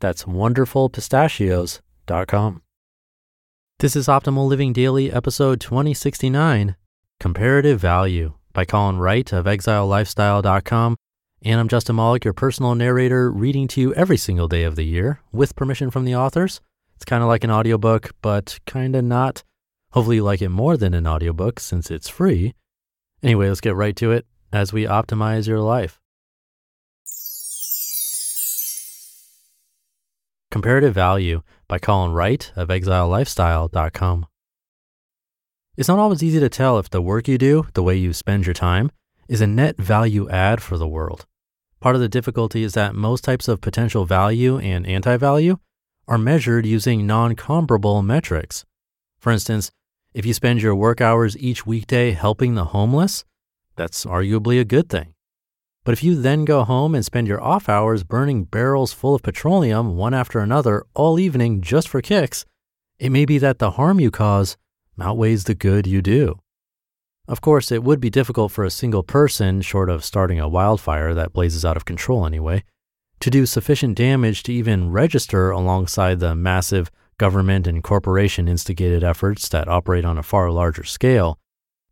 That's wonderfulpistachios.com. This is Optimal Living Daily, episode 2069 Comparative Value by Colin Wright of exilelifestyle.com. And I'm Justin Malik, your personal narrator, reading to you every single day of the year with permission from the authors. It's kind of like an audiobook, but kind of not. Hopefully, you like it more than an audiobook since it's free. Anyway, let's get right to it as we optimize your life. Comparative Value by Colin Wright of exilelifestyle.com. It's not always easy to tell if the work you do, the way you spend your time, is a net value add for the world. Part of the difficulty is that most types of potential value and anti value are measured using non comparable metrics. For instance, if you spend your work hours each weekday helping the homeless, that's arguably a good thing. But if you then go home and spend your off hours burning barrels full of petroleum one after another all evening just for kicks, it may be that the harm you cause outweighs the good you do. Of course, it would be difficult for a single person, short of starting a wildfire that blazes out of control anyway, to do sufficient damage to even register alongside the massive government and corporation instigated efforts that operate on a far larger scale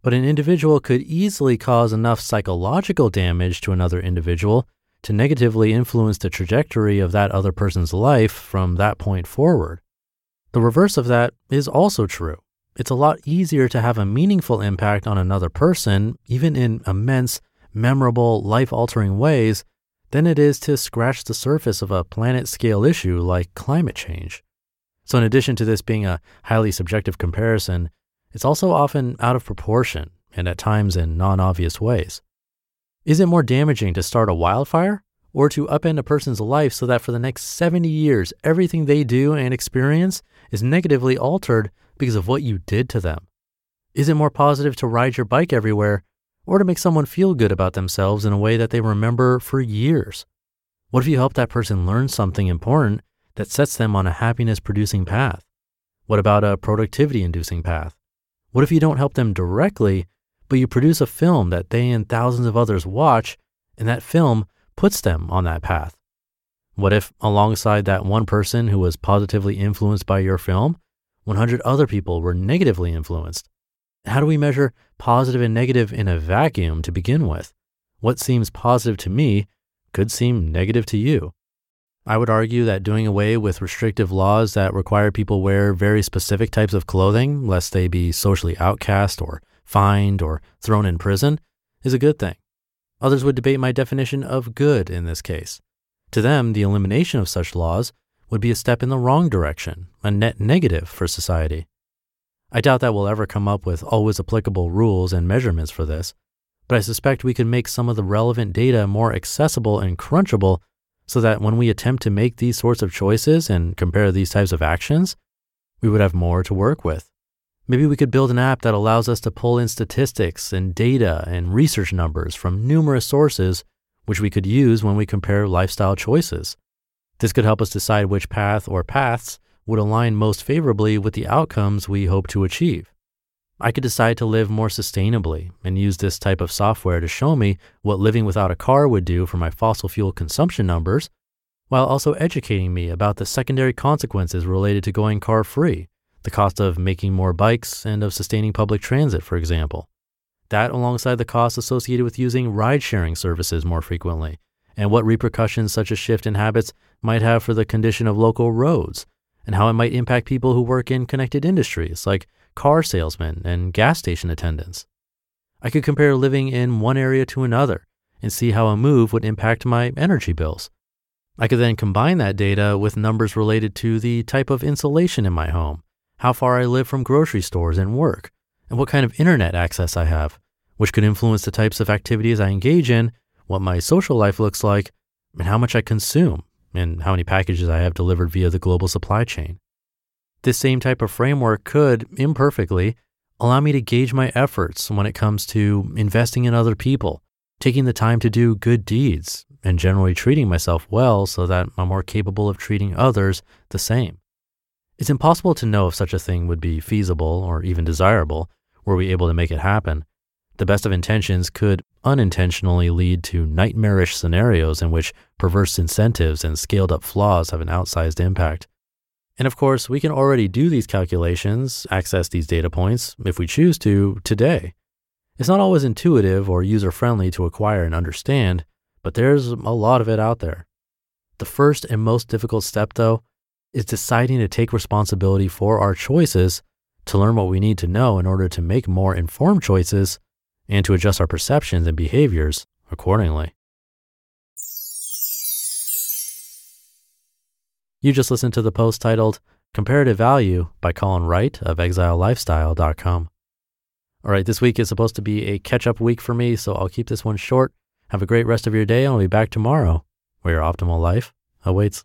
but an individual could easily cause enough psychological damage to another individual to negatively influence the trajectory of that other person's life from that point forward. The reverse of that is also true. It's a lot easier to have a meaningful impact on another person, even in immense, memorable, life altering ways, than it is to scratch the surface of a planet scale issue like climate change. So, in addition to this being a highly subjective comparison, it's also often out of proportion and at times in non obvious ways. Is it more damaging to start a wildfire or to upend a person's life so that for the next 70 years, everything they do and experience is negatively altered because of what you did to them? Is it more positive to ride your bike everywhere or to make someone feel good about themselves in a way that they remember for years? What if you help that person learn something important that sets them on a happiness producing path? What about a productivity inducing path? What if you don't help them directly, but you produce a film that they and thousands of others watch, and that film puts them on that path? What if, alongside that one person who was positively influenced by your film, 100 other people were negatively influenced? How do we measure positive and negative in a vacuum to begin with? What seems positive to me could seem negative to you. I would argue that doing away with restrictive laws that require people wear very specific types of clothing, lest they be socially outcast or fined or thrown in prison, is a good thing. Others would debate my definition of good in this case. To them, the elimination of such laws would be a step in the wrong direction, a net negative for society. I doubt that we'll ever come up with always applicable rules and measurements for this, but I suspect we could make some of the relevant data more accessible and crunchable so that when we attempt to make these sorts of choices and compare these types of actions, we would have more to work with. Maybe we could build an app that allows us to pull in statistics and data and research numbers from numerous sources, which we could use when we compare lifestyle choices. This could help us decide which path or paths would align most favorably with the outcomes we hope to achieve. I could decide to live more sustainably and use this type of software to show me what living without a car would do for my fossil fuel consumption numbers, while also educating me about the secondary consequences related to going car free, the cost of making more bikes and of sustaining public transit, for example. That alongside the costs associated with using ride sharing services more frequently, and what repercussions such a shift in habits might have for the condition of local roads, and how it might impact people who work in connected industries like car salesmen and gas station attendants. I could compare living in one area to another and see how a move would impact my energy bills. I could then combine that data with numbers related to the type of insulation in my home, how far I live from grocery stores and work, and what kind of internet access I have, which could influence the types of activities I engage in, what my social life looks like, and how much I consume, and how many packages I have delivered via the global supply chain. This same type of framework could, imperfectly, allow me to gauge my efforts when it comes to investing in other people, taking the time to do good deeds, and generally treating myself well so that I'm more capable of treating others the same. It's impossible to know if such a thing would be feasible or even desirable were we able to make it happen. The best of intentions could unintentionally lead to nightmarish scenarios in which perverse incentives and scaled up flaws have an outsized impact. And of course, we can already do these calculations, access these data points, if we choose to, today. It's not always intuitive or user friendly to acquire and understand, but there's a lot of it out there. The first and most difficult step, though, is deciding to take responsibility for our choices to learn what we need to know in order to make more informed choices and to adjust our perceptions and behaviors accordingly. You just listened to the post titled Comparative Value by Colin Wright of exilelifestyle.com. All right, this week is supposed to be a catch up week for me, so I'll keep this one short. Have a great rest of your day, and I'll be back tomorrow where your optimal life awaits.